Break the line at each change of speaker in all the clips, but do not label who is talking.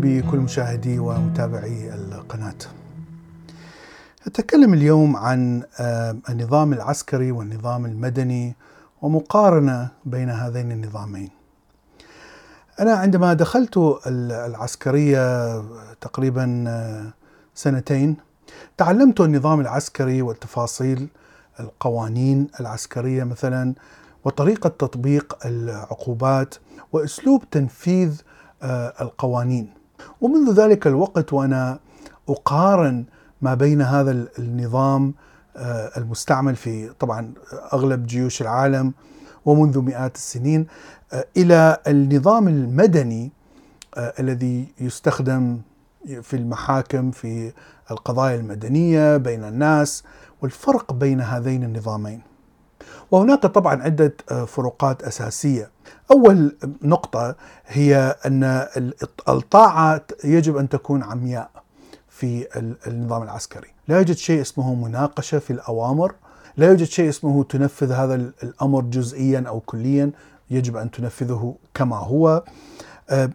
بكل مشاهدي ومتابعي القناة. أتكلم اليوم عن النظام العسكري والنظام المدني ومقارنة بين هذين النظامين. أنا عندما دخلت العسكرية تقريبا سنتين تعلمت النظام العسكري والتفاصيل القوانين العسكرية مثلا وطريقة تطبيق العقوبات وأسلوب تنفيذ القوانين ومنذ ذلك الوقت وأنا أقارن ما بين هذا النظام المستعمل في طبعا أغلب جيوش العالم ومنذ مئات السنين إلى النظام المدني الذي يستخدم في المحاكم في القضايا المدنية بين الناس والفرق بين هذين النظامين. وهناك طبعا عدة فروقات أساسية. أول نقطة هي أن الطاعة يجب أن تكون عمياء في النظام العسكري. لا يوجد شيء اسمه مناقشة في الأوامر، لا يوجد شيء اسمه تنفذ هذا الأمر جزئيا أو كليا، يجب أن تنفذه كما هو.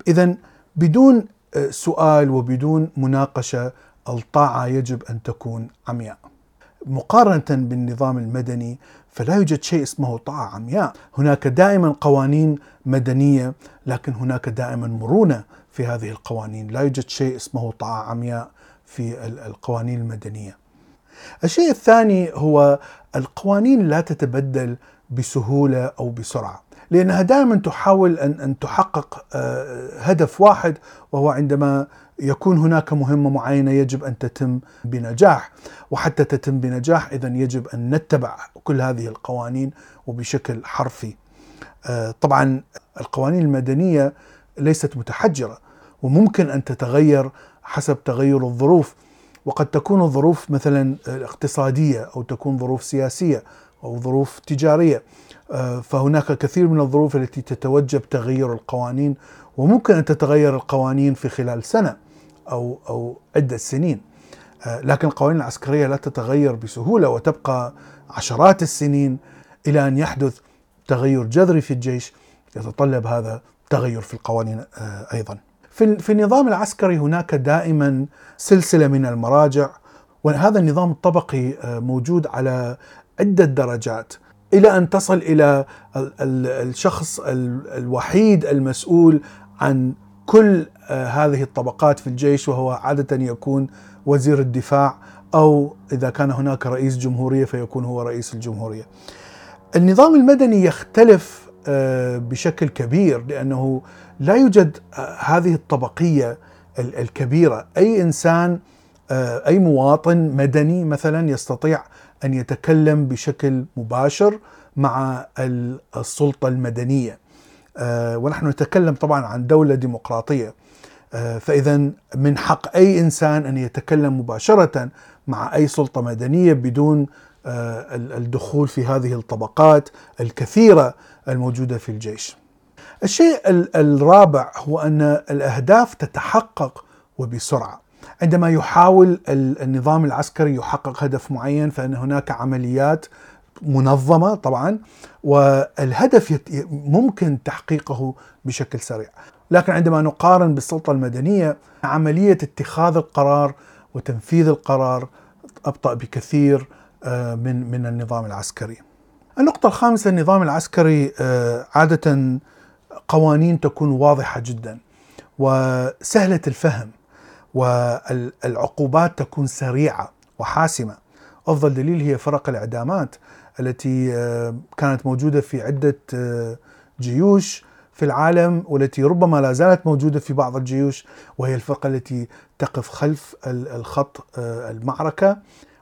اذا بدون سؤال وبدون مناقشة الطاعة يجب أن تكون عمياء. مقارنة بالنظام المدني فلا يوجد شيء اسمه طاعه عمياء، هناك دائما قوانين مدنية لكن هناك دائما مرونة في هذه القوانين، لا يوجد شيء اسمه طاعه عمياء في القوانين المدنية. الشيء الثاني هو القوانين لا تتبدل بسهولة أو بسرعة. لأنها دائما تحاول أن تحقق هدف واحد وهو عندما يكون هناك مهمة معينة يجب أن تتم بنجاح. وحتى تتم بنجاح اذا يجب أن نتبع كل هذه القوانين وبشكل حرفي. طبعا القوانين المدنية ليست متحجرة وممكن أن تتغير حسب تغير الظروف. وقد تكون الظروف مثلا اقتصاديه أو تكون ظروف سياسية أو ظروف تجارية. فهناك كثير من الظروف التي تتوجب تغير القوانين وممكن أن تتغير القوانين في خلال سنة أو أو عدة سنين لكن القوانين العسكرية لا تتغير بسهولة وتبقى عشرات السنين إلى أن يحدث تغير جذري في الجيش يتطلب هذا تغير في القوانين أيضا. في النظام العسكري هناك دائما سلسلة من المراجع وهذا النظام الطبقي موجود على عدة درجات إلى أن تصل إلى الشخص الوحيد المسؤول عن كل هذه الطبقات في الجيش وهو عادة يكون وزير الدفاع أو إذا كان هناك رئيس جمهورية فيكون هو رئيس الجمهورية. النظام المدني يختلف بشكل كبير لأنه لا يوجد هذه الطبقية الكبيرة، أي إنسان أي مواطن مدني مثلا يستطيع أن يتكلم بشكل مباشر مع السلطة المدنية ونحن نتكلم طبعا عن دولة ديمقراطية فاذا من حق أي إنسان أن يتكلم مباشرة مع أي سلطة مدنية بدون الدخول في هذه الطبقات الكثيرة الموجودة في الجيش. الشيء الرابع هو أن الأهداف تتحقق وبسرعة. عندما يحاول النظام العسكري يحقق هدف معين فإن هناك عمليات منظمة طبعا والهدف ممكن تحقيقه بشكل سريع لكن عندما نقارن بالسلطة المدنية عملية اتخاذ القرار وتنفيذ القرار أبطأ بكثير من من النظام العسكري. النقطة الخامسة النظام العسكري عادة قوانين تكون واضحة جدا وسهلة الفهم والعقوبات تكون سريعة وحاسمة. أفضل دليل هي فرق الإعدامات التي كانت موجودة في عدة جيوش في العالم والتي ربما لا زالت موجودة في بعض الجيوش وهي الفرقة التي تقف خلف الخط المعركة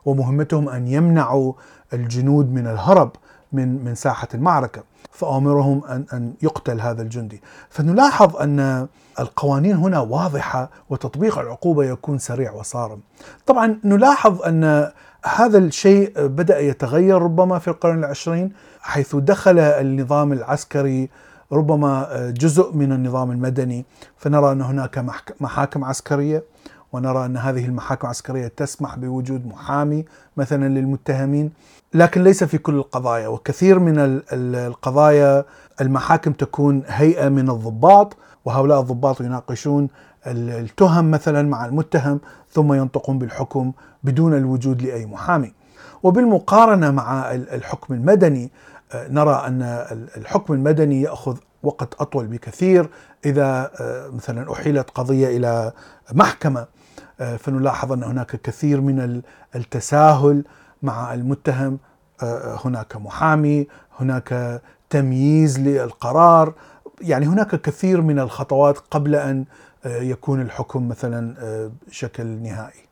ومهمتهم أن يمنعوا الجنود من الهرب من من ساحة المعركة فأمرهم أن أن يقتل هذا الجندي. فنلاحظ أن القوانين هنا واضحة وتطبيق العقوبة يكون سريع وصارم. طبعا نلاحظ أن هذا الشيء بدأ يتغير ربما في القرن العشرين حيث دخل النظام العسكري ربما جزء من النظام المدني. فنرى أن هناك محاكم عسكرية ونرى أن هذه المحاكم العسكرية تسمح بوجود محامي مثلا للمتهمين. لكن ليس في كل القضايا وكثير من القضايا المحاكم تكون هيئة من الضباط وهؤلاء الضباط يناقشون التهم مثلا مع المتهم ثم ينطقون بالحكم بدون الوجود لأي محامي. وبالمقارنة مع الحكم المدني آه، نرى أن الحكم المدني يأخذ وقت أطول بكثير. إذا آه، مثلا أحيلت قضية إلى محكمة آه، فنلاحظ أن هناك كثير من التساهل مع المتهم. هناك محامي هناك تمييز للقرار. يعني هناك كثير من الخطوات قبل أن يكون الحكم مثلا شكل نهائي.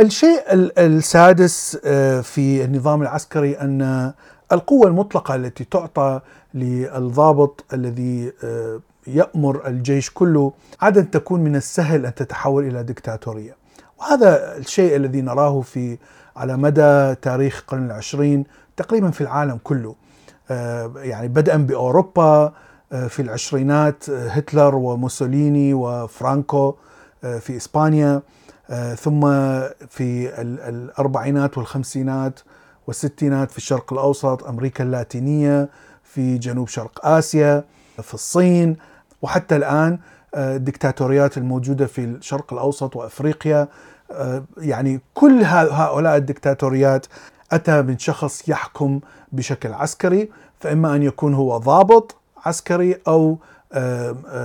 الشيء السادس آه، في النظام العسكري أن القوة المطلقة التي تعطى للضابط الذي آه، يأمر الجيش كله عادة تكون من السهل أن تتحول إلى دكتاتورية. وهذا الشيء الذي نراه في على مدى تاريخ القرن العشرين تقريبا في العالم كله. آه، يعني بدءا بأوروبا في العشرينات هتلر وموسوليني وفرانكو في إسبانيا آه، ثم في الأربعينات والخمسينات والستينات في الشرق الأوسط أمريكا اللاتينية في جنوب شرق آسيا في الصين وحتى الآن آه، الدكتاتوريات الموجودة في الشرق الأوسط وأفريقيا. آه، يعني كل هؤلاء الدكتاتوريات أتى من شخص يحكم بشكل عسكري فإما أن يكون هو ضابط عسكري أو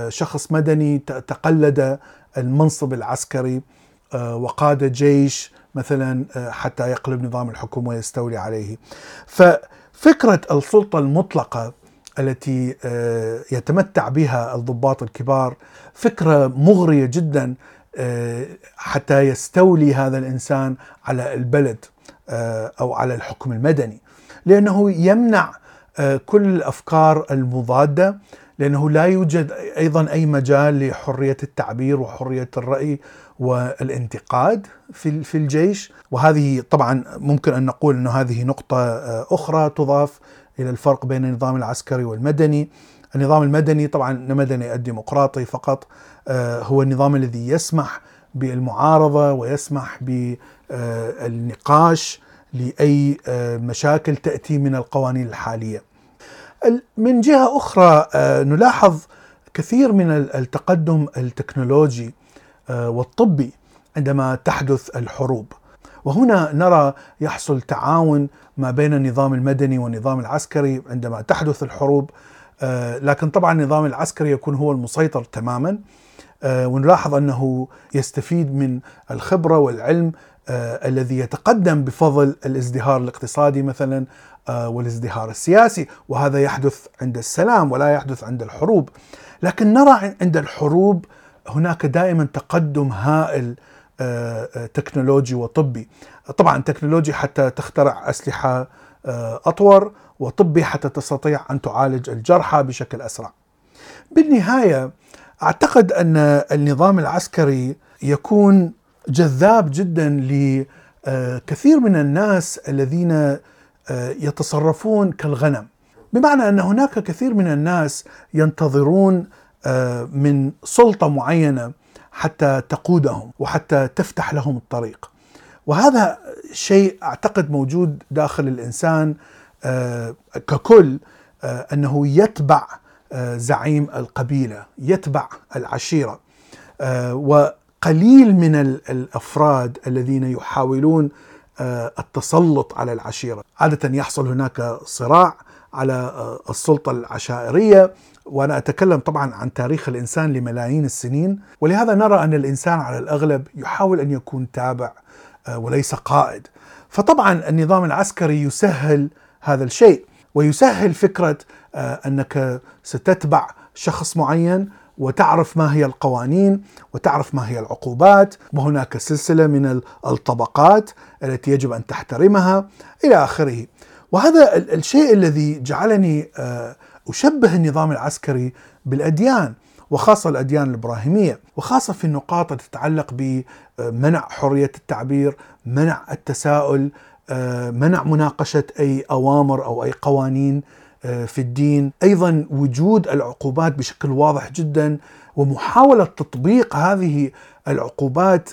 شخص مدني تقلد المنصب العسكري آه، وقاد جيش مثلا آه، حتى يقلب نظام الحكم ويستولي عليه. ففكرة السلطة المطلقة التي آه، يتمتع بها الضباط الكبار فكرة مغرية جدا حتى يستولي هذا الإنسان على البلد أو على الحكم المدني. لأنه يمنع كل الأفكار المضادة لأنه لا يوجد أيضا أي مجال لحرية التعبير وحرية الرأي والانتقاد في في الجيش وهذه طبعا ممكن أن نقول إنه هذه نقطة آه، أخرى تضاف إلى الفرق بين النظام العسكري والمدني. النظام المدني طبعا مدني الديمقراطي فقط آه، هو النظام الذي يسمح بالمعارضة ويسمح بالنقاش لأي آه، مشاكل تأتي من القوانين الحالية. من جهة أخرى نلاحظ كثير من التقدم التكنولوجي آه، والطبي عندما تحدث الحروب. وهنا نرى يحصل تعاون ما بين النظام المدني والنظام العسكري عندما تحدث الحروب آه، لكن طبعا النظام العسكري يكون هو المسيطر تماما آه، ونلاحظ أنه يستفيد من الخبرة والعلم الذي يتقدم بفضل الازدهار الاقتصادي مثلا والازدهار السياسي وهذا يحدث عند السلام ولا يحدث عند الحروب. لكن نرى عند الحروب هناك دائما تقدم هائل آه، آه، تكنولوجي وطبي. طبعا تكنولوجي حتى تخترع أسلحة آه، أطور وطبي حتى تستطيع أن تعالج الجرحى بشكل أسرع. بالنهاية أعتقد أن النظام العسكري يكون جذاب جدا لكثير من الناس الذين يتصرفون كالغنم بمعنى أن هناك كثير من الناس ينتظرون آه، من سلطة معينة حتى تقودهم وحتى تفتح لهم الطريق. وهذا شيء أعتقد موجود داخل الإنسان آه، ككل آه، أنه يتبع زعيم القبيلة، يتبع العشيرة. وقليل من الأفراد الذين يحاولون التسلط على العشيرة، عادة يحصل هناك صراع على السلطة العشائرية وأنا أتكلم طبعا عن تاريخ الإنسان لملايين السنين. ولهذا نرى أن الإنسان على الأغلب يحاول أن يكون تابع آه، وليس قائد. فطبعا النظام العسكري يسهل هذا الشيء ويسهل فكرة آه، أنك ستتبع شخص معين وتعرف ما هي القوانين وتعرف ما هي العقوبات وهناك سلسلة من الطبقات التي يجب أن تحترمها إلى آخره. وهذا الشيء الذي جعلني آه، أشبه النظام العسكري بالأديان وخاصة الأديان الإبراهيمية وخاصة في النقاط تتعلق بمنع حرية التعبير منع التساؤل منع مناقشة أي أوامر أو أي قوانين. في الدين. أيضا وجود العقوبات بشكل واضح جدا ومحاولة تطبيق هذه العقوبات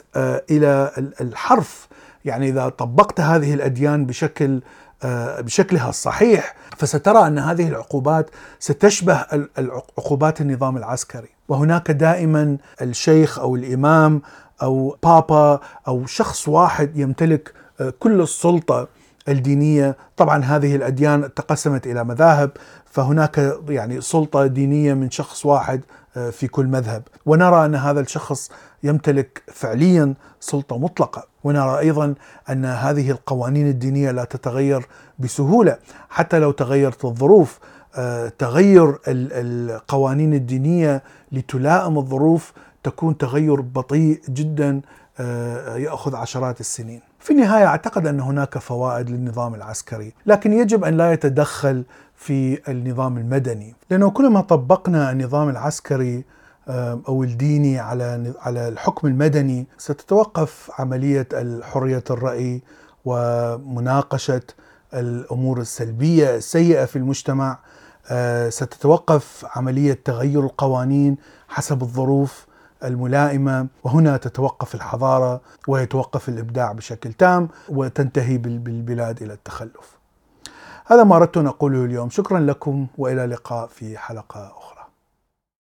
إلى الحرف. يعني إذا طبقت هذه الأديان بشكل آه، بشكلها الصحيح فسترى أن هذه العقوبات ستشبه عقوبات النظام العسكري. وهناك دائما الشيخ أو الإمام أو بابا أو شخص واحد يمتلك آه، كل السلطة الدينية، طبعا هذه الأديان تقسمت إلى مذاهب فهناك يعني سلطة دينية من شخص واحد آه، في كل مذهب، ونرى أن هذا الشخص يمتلك فعليا سلطة مطلقة، ونرى أيضا أن هذه القوانين الدينية لا تتغير بسهولة. حتى لو تغيرت الظروف آه، تغير القوانين الدينية لتلائم الظروف تكون تغير بطيء جدا يأخذ عشرات السنين. في النهاية أعتقد أن هناك فوائد للنظام العسكري، لكن يجب أن لا يتدخل في النظام المدني، لأنه كلما طبقنا النظام العسكري آه، أو الديني على على الحكم المدني ستتوقف عملية حريه الرأي ومناقشة الأمور السلبية السيئة في المجتمع آه، ستتوقف عملية تغير القوانين حسب الظروف الملائمة وهنا تتوقف الحضارة ويتوقف الإبداع بشكل تام وتنتهي بالبلاد إلى التخلف. هذا ما أردت أن أقوله اليوم، شكرا لكم وإلى اللقاء في حلقة أخرى.